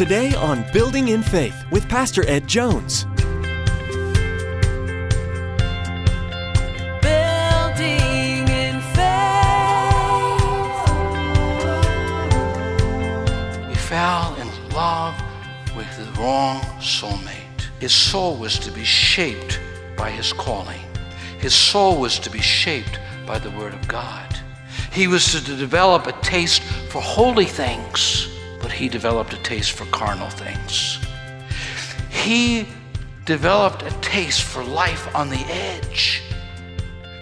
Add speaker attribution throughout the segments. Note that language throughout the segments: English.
Speaker 1: Today on Building in Faith with Pastor Ed Jones.
Speaker 2: Building in faith.
Speaker 3: He fell in love with the wrong soulmate. His soul was to be shaped by his calling. His soul was to be shaped by the Word of God. He was to develop a taste for holy things, but he developed a taste for carnal things. He developed a taste for life on the edge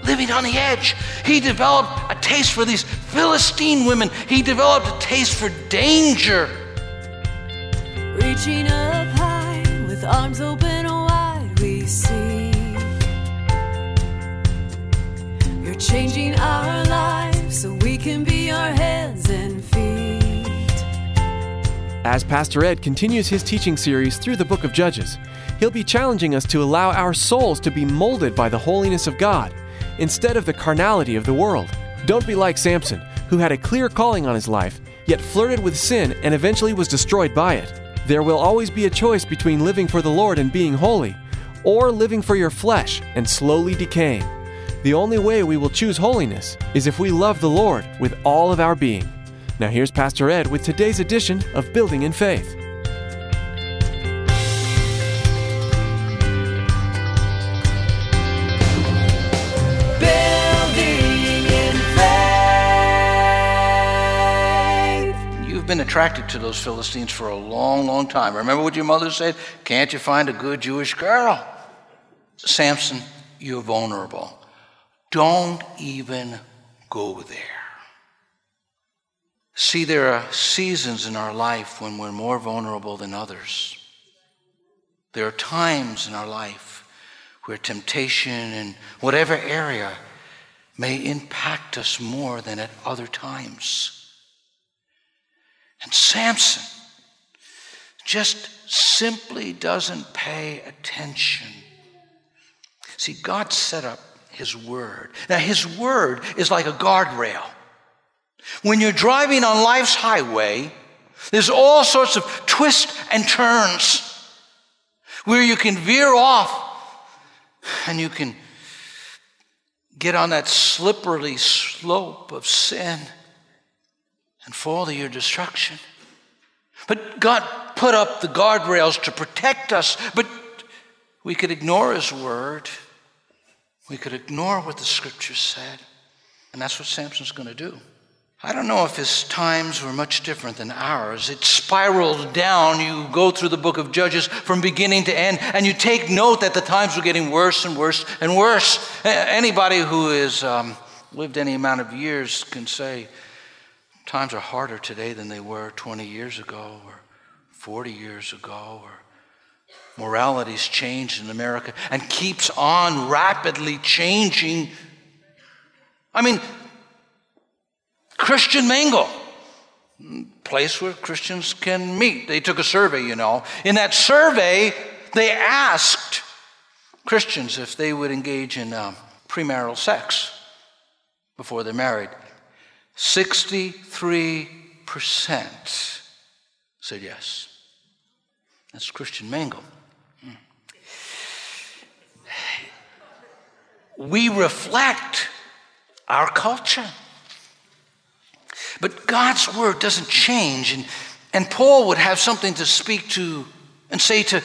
Speaker 3: living on the edge. He developed a taste for these Philistine women. He developed a taste for danger.
Speaker 2: Reaching up high with arms open wide, we see. You're changing our
Speaker 1: As Pastor Ed continues his teaching series through the book of Judges, he'll be challenging us to allow our souls to be molded by the holiness of God instead of the carnality of the world. Don't be like Samson, who had a clear calling on his life, yet flirted with sin and eventually was destroyed by it. There will always be a choice between living for the Lord and being holy, or living for your flesh and slowly decaying. The only way we will choose holiness is if we love the Lord with all of our being. Now, here's Pastor Ed with today's edition of Building in Faith.
Speaker 2: Building in faith.
Speaker 3: You've been attracted to those Philistines for a long, long time. Remember what your mother said? Can't you find a good Jewish girl? Samson, you're vulnerable. Don't even go there. See, there are seasons in our life when we're more vulnerable than others. There are times in our life where temptation in whatever area may impact us more than at other times. And Samson just simply doesn't pay attention. See, God set up His Word. Now, His Word is like a guardrail. When you're driving on life's highway, there's all sorts of twists and turns where you can veer off and you can get on that slippery slope of sin and fall to your destruction. But God put up the guardrails to protect us, but we could ignore His word. We could ignore what the scriptures said. And that's what Samson's going to do. I don't know if his times were much different than ours. It spiraled down. You go through the book of Judges from beginning to end, and you take note that the times were getting worse and worse and worse. Anybody who has um, lived any amount of years can say times are harder today than they were 20 years ago or 40 years ago or morality's changed in America and keeps on rapidly changing. I mean, Christian Mingle, place where Christians can meet. They took a survey, you know. In that survey, they asked Christians if they would engage in um, premarital sex before they're married. 63% said yes. That's Christian Mingle. Hmm. We reflect our culture. But God's word doesn't change. And, and Paul would have something to speak to and say to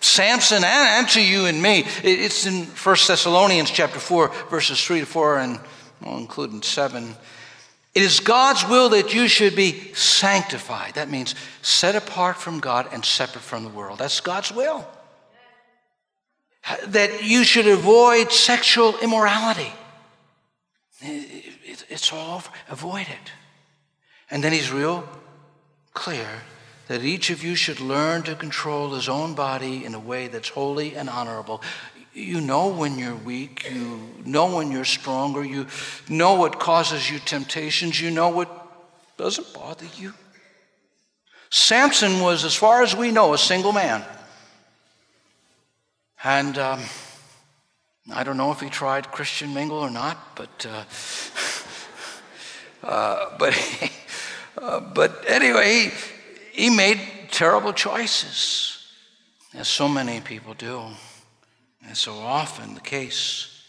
Speaker 3: Samson and, and to you and me. It's in 1 Thessalonians chapter 4, verses 3 to 4, and well, including 7. It is God's will that you should be sanctified. That means set apart from God and separate from the world. That's God's will. That you should avoid sexual immorality. It- it- It's all over. Avoid it. And then he's real clear that each of you should learn to control his own body in a way that's holy and honorable. You know when you're weak, you know when you're stronger, you know what causes you temptations, you know what doesn't bother you. Samson was, as far as we know, a single man. And um, I don't know if he tried Christian mingle or not, but uh, uh, but uh, but anyway, he, he made terrible choices, as so many people do, and so often the case.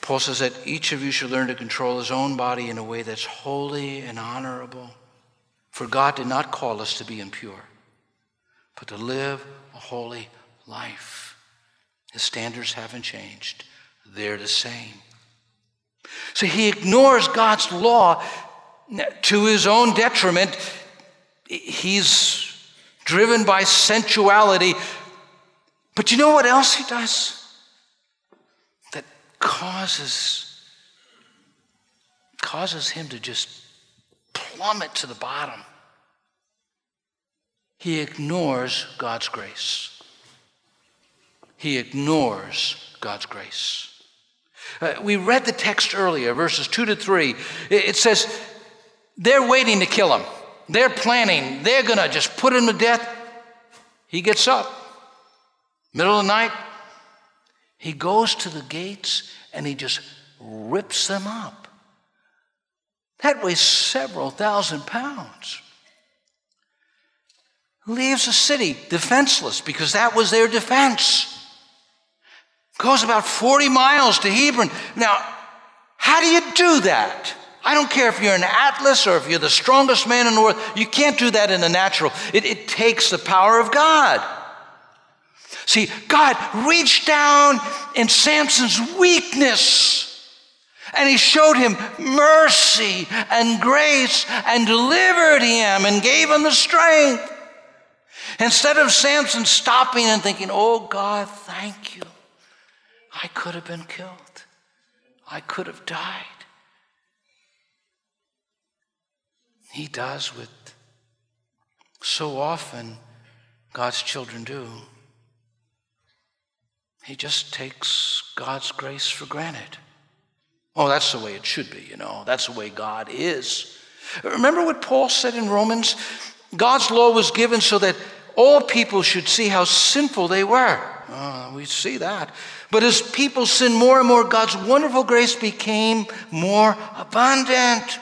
Speaker 3: Paul says that each of you should learn to control his own body in a way that's holy and honorable. For God did not call us to be impure, but to live a holy life. His standards haven't changed, they're the same. So he ignores God's law to his own detriment. He's driven by sensuality. But you know what else he does? That causes, causes him to just plummet to the bottom. He ignores God's grace. He ignores God's grace. Uh, we read the text earlier, verses 2 to 3. It says, they're waiting to kill him. They're planning. They're going to just put him to death. He gets up, middle of the night. He goes to the gates and he just rips them up. That weighs several thousand pounds. Leaves the city defenseless because that was their defense. Goes about 40 miles to Hebron. Now, how do you do that? I don't care if you're an Atlas or if you're the strongest man in the world, you can't do that in the natural. It, it takes the power of God. See, God reached down in Samson's weakness and he showed him mercy and grace and delivered him and gave him the strength. Instead of Samson stopping and thinking, Oh God, thank you. I could have been killed. I could have died. He does what so often God's children do. He just takes God's grace for granted. Oh, that's the way it should be, you know. That's the way God is. Remember what Paul said in Romans? God's law was given so that all people should see how sinful they were. Oh, we see that. But as people sinned more and more, God's wonderful grace became more abundant.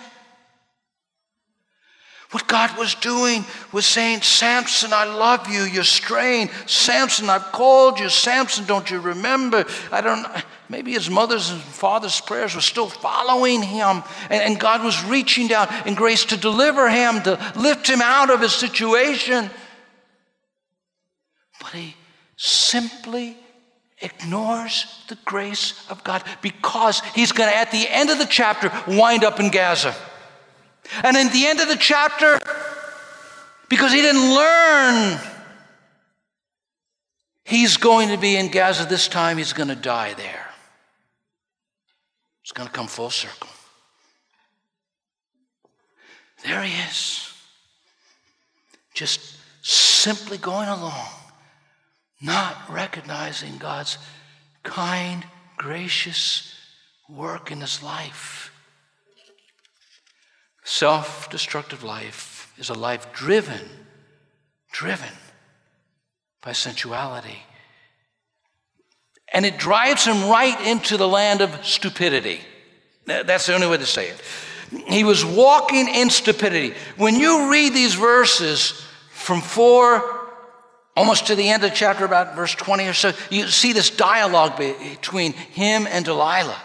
Speaker 3: What God was doing was saying, Samson, I love you. You're straying. Samson, I've called you. Samson, don't you remember? I don't Maybe his mother's and father's prayers were still following him. And, and God was reaching down in grace to deliver him, to lift him out of his situation. But he simply ignores the grace of God because he's going to, at the end of the chapter, wind up in Gaza. And in the end of the chapter, because he didn't learn, he's going to be in Gaza this time, he's going to die there. It's going to come full circle. There he is, just simply going along, not recognizing God's kind, gracious work in his life. Self destructive life is a life driven, driven by sensuality. And it drives him right into the land of stupidity. That's the only way to say it. He was walking in stupidity. When you read these verses from 4 almost to the end of the chapter, about verse 20 or so, you see this dialogue between him and Delilah.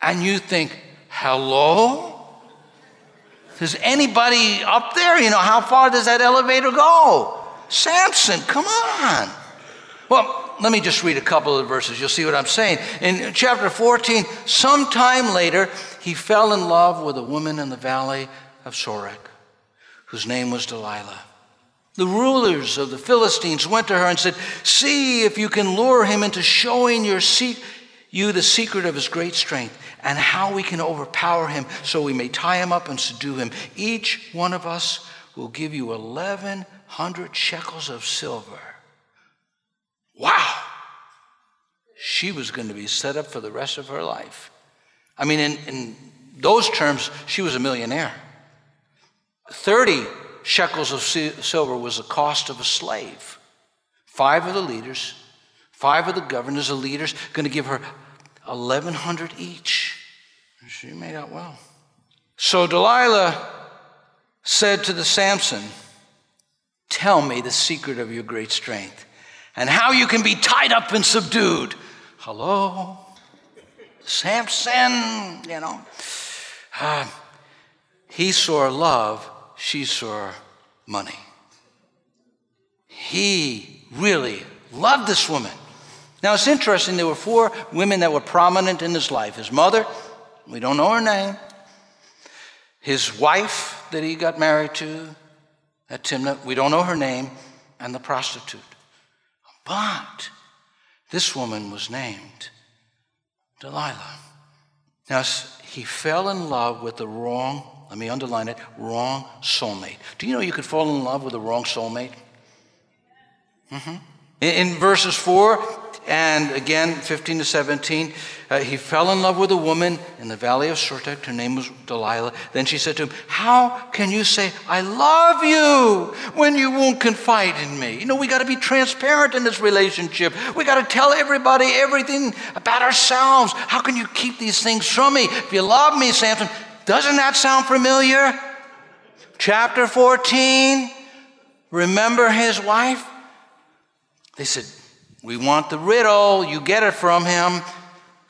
Speaker 3: And you think, hello? Is anybody up there? You know, how far does that elevator go? Samson, come on. Well, let me just read a couple of verses. You'll see what I'm saying. In chapter 14, sometime later, he fell in love with a woman in the valley of Sorek, whose name was Delilah. The rulers of the Philistines went to her and said, See if you can lure him into showing your you the secret of his great strength and how we can overpower him so we may tie him up and subdue him. Each one of us will give you 1,100 shekels of silver. Wow! She was going to be set up for the rest of her life. I mean, in, in those terms, she was a millionaire. 30 shekels of silver was the cost of a slave. Five of the leaders, five of the governors, the leaders, going to give her 1,100 each. She made out well. So Delilah said to the Samson, Tell me the secret of your great strength and how you can be tied up and subdued. Hello? Samson, you know. Uh, he saw love, she saw money. He really loved this woman. Now it's interesting, there were four women that were prominent in his life his mother, we don't know her name, his wife that he got married to at Timnah, we don't know her name, and the prostitute. But this woman was named Delilah. Now, he fell in love with the wrong, let me underline it, wrong soulmate. Do you know you could fall in love with the wrong soulmate? Mm-hmm. In, in verses 4 and again 15 to 17, uh, he fell in love with a woman in the valley of Sorek. Her name was Delilah. Then she said to him, How can you say, I love you when you won't confide in me? You know, we got to be transparent in this relationship. We got to tell everybody everything about ourselves. How can you keep these things from me? If you love me, Samson, doesn't that sound familiar? Chapter 14, remember his wife? They said, We want the riddle. You get it from him.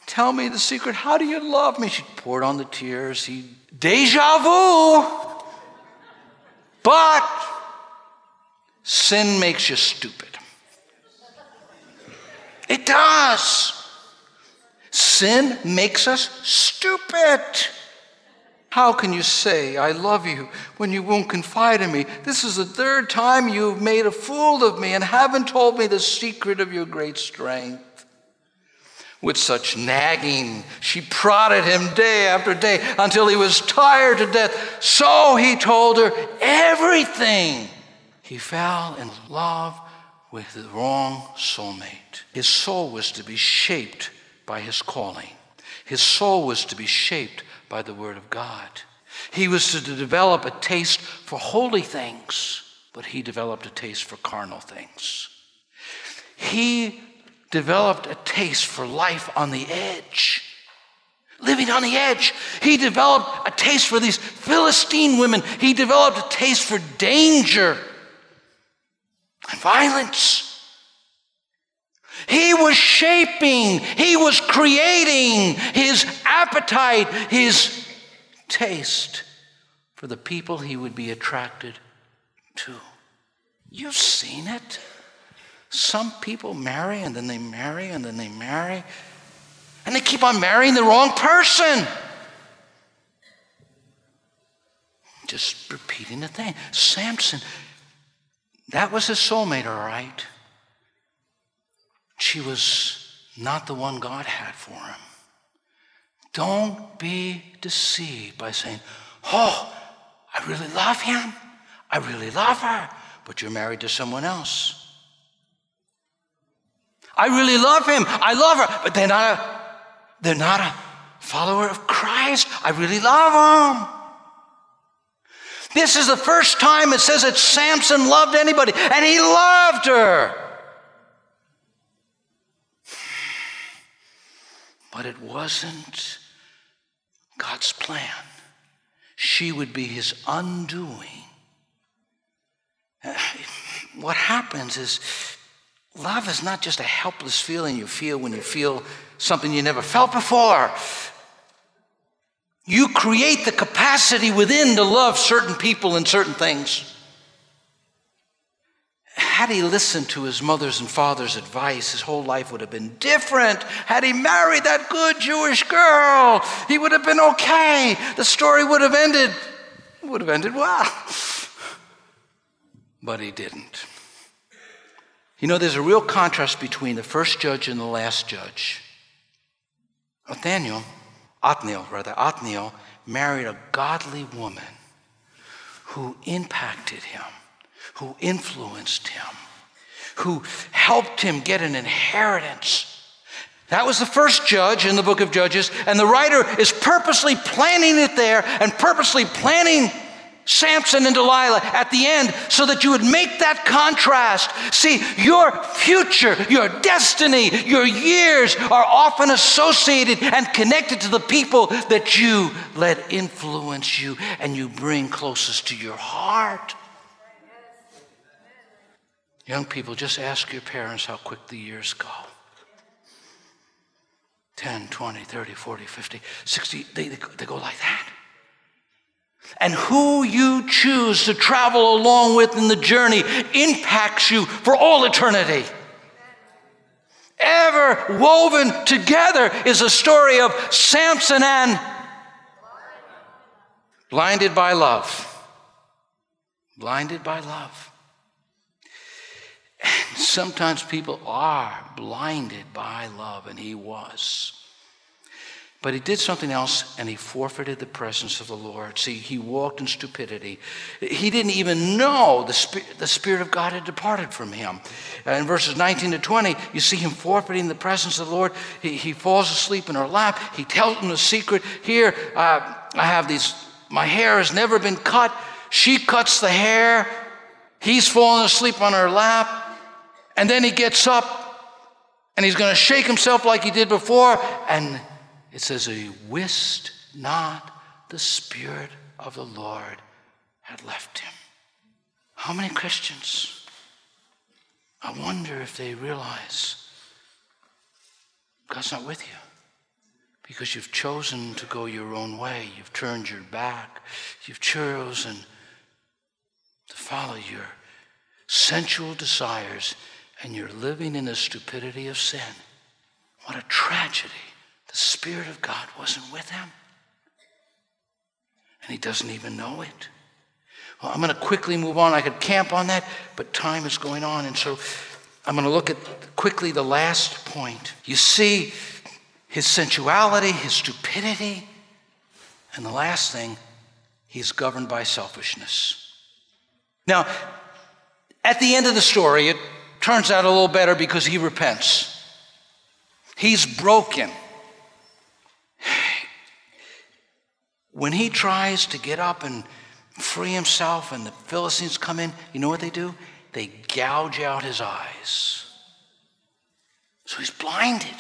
Speaker 3: Tell me the secret. How do you love me? She poured on the tears. He, deja vu. But sin makes you stupid. It does. Sin makes us stupid. How can you say, I love you, when you won't confide in me? This is the third time you've made a fool of me and haven't told me the secret of your great strength. With such nagging, she prodded him day after day until he was tired to death. So he told her everything. He fell in love with the wrong soulmate. His soul was to be shaped by his calling, his soul was to be shaped by the Word of God. He was to develop a taste for holy things, but he developed a taste for carnal things. He developed a taste for life on the edge, living on the edge. He developed a taste for these Philistine women. He developed a taste for danger and violence. He was shaping, he was creating his appetite, his taste for the people he would be attracted to. You've seen it. Some people marry and then they marry and then they marry, and they keep on marrying the wrong person. Just repeating the thing. Samson, that was his soulmate, all right. She was not the one God had for him. Don't be deceived by saying, Oh, I really love him. I really love her. But you're married to someone else. I really love him. I love her. But they're not a, they're not a follower of Christ. I really love him. This is the first time it says that Samson loved anybody, and he loved her. But it wasn't God's plan. She would be his undoing. What happens is love is not just a helpless feeling you feel when you feel something you never felt before. You create the capacity within to love certain people and certain things had he listened to his mother's and father's advice, his whole life would have been different. Had he married that good Jewish girl, he would have been okay. The story would have ended, would have ended well. But he didn't. You know, there's a real contrast between the first judge and the last judge. Othniel, Othniel rather, Othniel married a godly woman who impacted him who influenced him, who helped him get an inheritance. That was the first judge in the book of Judges, and the writer is purposely planning it there and purposely planning Samson and Delilah at the end so that you would make that contrast. See, your future, your destiny, your years are often associated and connected to the people that you let influence you and you bring closest to your heart. Young people, just ask your parents how quick the years go. 10, 20, 30, 40, 50, 60, they, they, they go like that. And who you choose to travel along with in the journey impacts you for all eternity. Ever woven together is a story of Samson and blinded by love. Blinded by love. And sometimes people are blinded by love, and he was. But he did something else and he forfeited the presence of the Lord. See, he walked in stupidity. He didn't even know the, Spirit, the Spirit of God had departed from him. In verses 19 to 20, you see him forfeiting the presence of the Lord. He, he falls asleep in her lap. He tells him the secret. Here, uh, I have these, my hair has never been cut. She cuts the hair. He's falling asleep on her lap. And then he gets up and he's going to shake himself like he did before. And it says, He wist not the Spirit of the Lord had left him. How many Christians? I wonder if they realize God's not with you because you've chosen to go your own way. You've turned your back. You've chosen to follow your sensual desires and you're living in the stupidity of sin. What a tragedy. The Spirit of God wasn't with him. And he doesn't even know it. Well, I'm going to quickly move on. I could camp on that, but time is going on. And so I'm going to look at quickly the last point. You see his sensuality, his stupidity, and the last thing, he's governed by selfishness. Now, at the end of the story, it turns out a little better because he repents. He's broken. When he tries to get up and free himself and the Philistines come in, you know what they do? They gouge out his eyes. So he's blinded.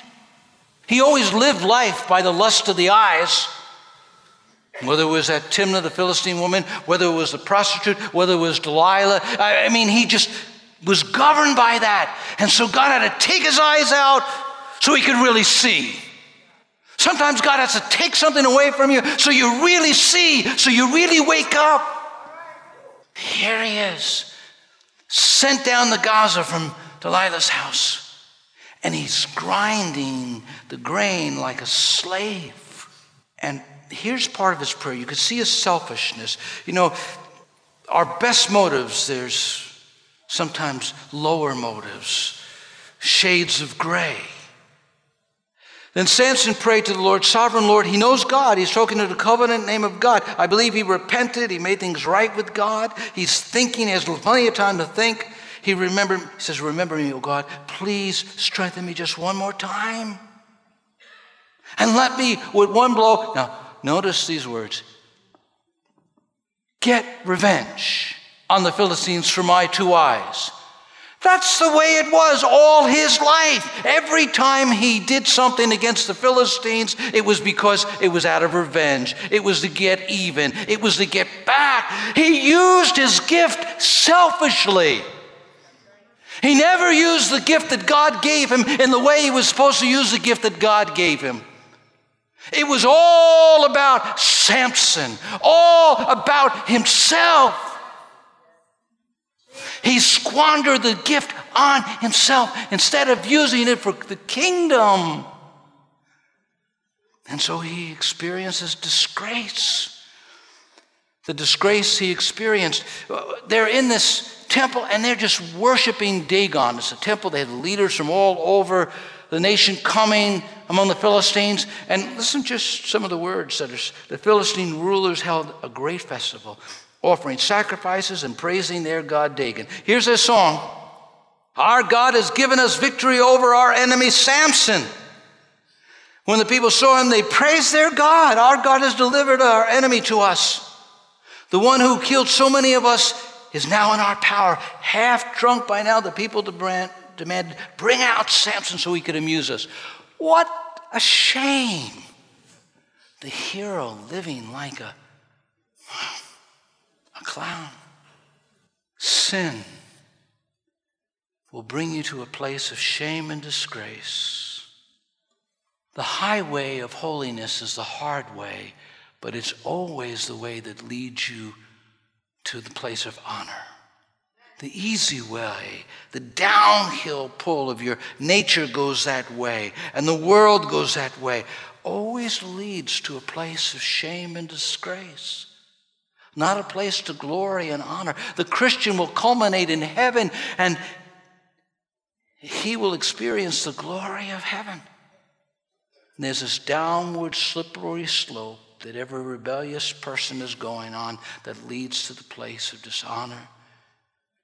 Speaker 3: He always lived life by the lust of the eyes. Whether it was that Timnah, the Philistine woman, whether it was the prostitute, whether it was Delilah. I mean, he just was governed by that. And so God had to take his eyes out so he could really see. Sometimes God has to take something away from you so you really see, so you really wake up. Here he is, sent down the Gaza from Delilah's house, and he's grinding the grain like a slave. And here's part of his prayer. You can see his selfishness. You know, our best motives, there's sometimes lower motives, shades of gray. Then Samson prayed to the Lord, Sovereign Lord. He knows God. He's talking to the covenant name of God. I believe he repented. He made things right with God. He's thinking. He has plenty of time to think. He remembered, he says, Remember me, O God. Please strengthen me just one more time. And let me, with one blow. Now, notice these words get revenge on the Philistines for my two eyes. That's the way it was all his life. Every time he did something against the Philistines, it was because it was out of revenge. It was to get even. It was to get back. He used his gift selfishly. He never used the gift that God gave him in the way he was supposed to use the gift that God gave him. It was all about Samson, all about himself. He squandered the gift on himself instead of using it for the kingdom. And so he experiences disgrace. The disgrace he experienced. They're in this temple and they're just worshiping Dagon. It's a temple, they had leaders from all over the nation coming among the Philistines. And listen just some of the words that are, the Philistine rulers held a great festival offering sacrifices and praising their God Dagon. Here's a song Our God has given us victory over our enemy Samson. When the people saw him, they praised their God. Our God has delivered our enemy to us. The one who killed so many of us is now in our power. Half drunk by now, the people demanded, Bring out Samson so he could amuse us. What a shame. The hero living like a clown. Sin will bring you to a place of shame and disgrace. The highway of holiness is the hard way, but it's always the way that leads you to the place of honor. The easy way, the downhill pull of your nature goes that way, and the world goes that way, always leads to a place of shame and disgrace not a place to glory and honor. The Christian will culminate in heaven and he will experience the glory of heaven. And there's this downward, slippery slope that every rebellious person is going on that leads to the place of dishonor.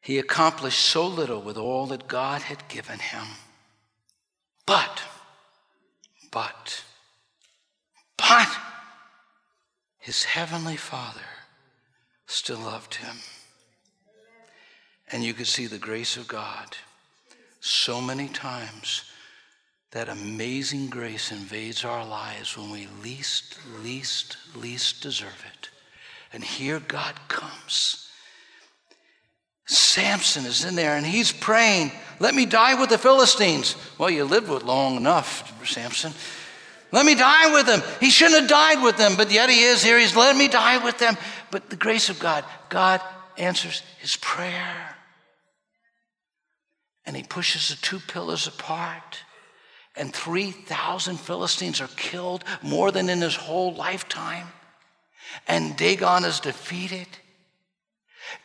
Speaker 3: He accomplished so little with all that God had given him. But, but, but, his heavenly Father still loved him. And you could see the grace of God so many times that amazing grace invades our lives when we least, least, least deserve it. And here God comes. Samson is in there and he's praying, Let me die with the Philistines. Well, you lived with long enough, Samson. Let me die with them. He shouldn't have died with them, but yet he is here. He's let me die with them. But the grace of God, God answers his prayer and he pushes the two pillars apart. And 3,000 Philistines are killed, more than in his whole lifetime. And Dagon is defeated.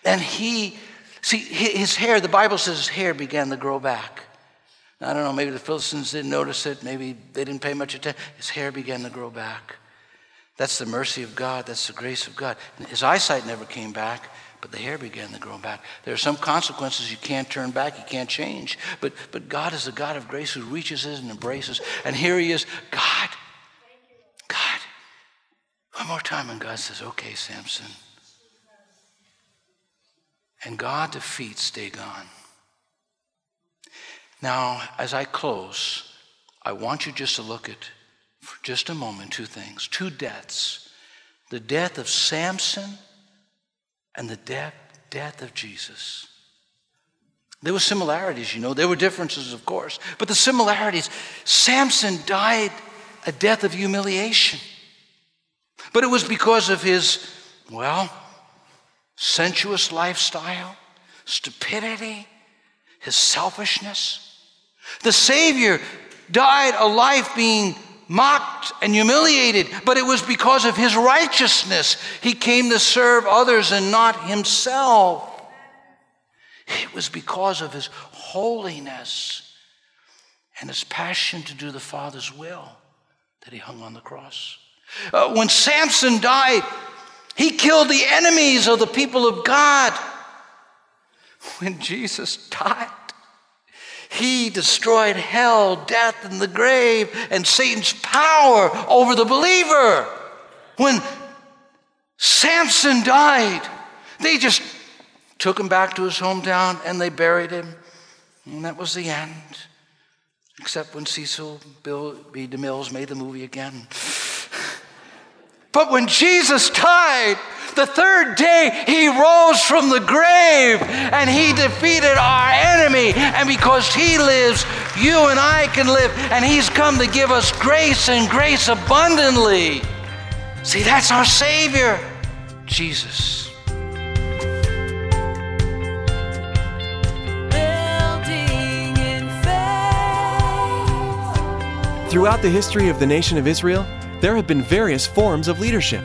Speaker 3: And he, see, his hair, the Bible says his hair began to grow back. I don't know, maybe the Philistines didn't notice it, maybe they didn't pay much attention. His hair began to grow back. That's the mercy of God, that's the grace of God. His eyesight never came back, but the hair began to grow back. There are some consequences you can't turn back, you can't change. But, but God is a God of grace who reaches in and embraces. And here he is God, God. One more time, and God says, Okay, Samson. And God defeats Dagon. Now, as I close, I want you just to look at, for just a moment, two things two deaths the death of Samson and the death, death of Jesus. There were similarities, you know. There were differences, of course. But the similarities Samson died a death of humiliation. But it was because of his, well, sensuous lifestyle, stupidity, his selfishness. The Savior died a life being mocked and humiliated, but it was because of his righteousness. He came to serve others and not himself. It was because of his holiness and his passion to do the Father's will that he hung on the cross. Uh, when Samson died, he killed the enemies of the people of God. When Jesus died, he destroyed hell, death, and the grave, and Satan's power over the believer. When Samson died, they just took him back to his hometown and they buried him. And that was the end. Except when Cecil Bill B. DeMills made the movie again. But when Jesus died, the third day he rose from the grave and he defeated our enemy. And because he lives, you and I can live. And he's come to give us grace and grace abundantly. See, that's our Savior, Jesus.
Speaker 1: Throughout the history of the nation of Israel, there have been various forms of leadership.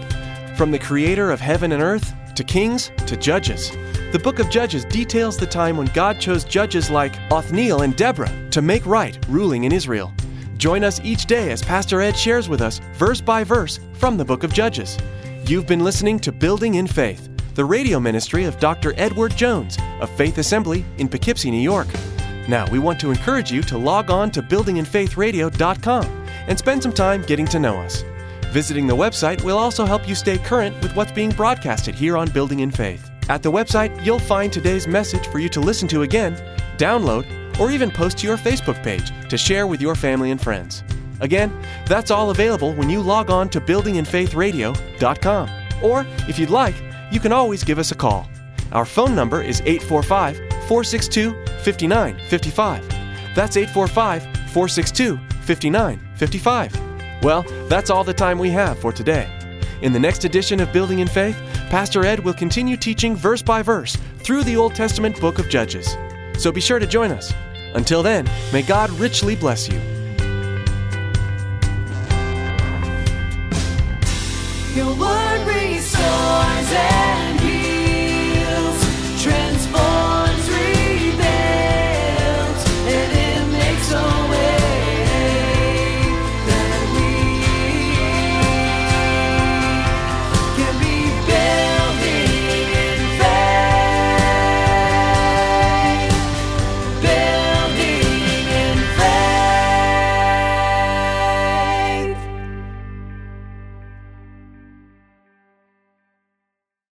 Speaker 1: From the creator of heaven and earth, to kings, to judges. The book of Judges details the time when God chose judges like Othniel and Deborah to make right ruling in Israel. Join us each day as Pastor Ed shares with us, verse by verse, from the book of Judges. You've been listening to Building in Faith, the radio ministry of Dr. Edward Jones of Faith Assembly in Poughkeepsie, New York. Now, we want to encourage you to log on to buildinginfaithradio.com and spend some time getting to know us. Visiting the website will also help you stay current with what's being broadcasted here on Building in Faith. At the website, you'll find today's message for you to listen to again, download, or even post to your Facebook page to share with your family and friends. Again, that's all available when you log on to buildinginfaithradio.com. Or, if you'd like, you can always give us a call. Our phone number is 845 462 5955. That's 845 462 5955. Well, that's all the time we have for today. In the next edition of Building in Faith, Pastor Ed will continue teaching verse by verse through the Old Testament book of Judges. So be sure to join us. Until then, may God richly bless you.
Speaker 2: Your word restores.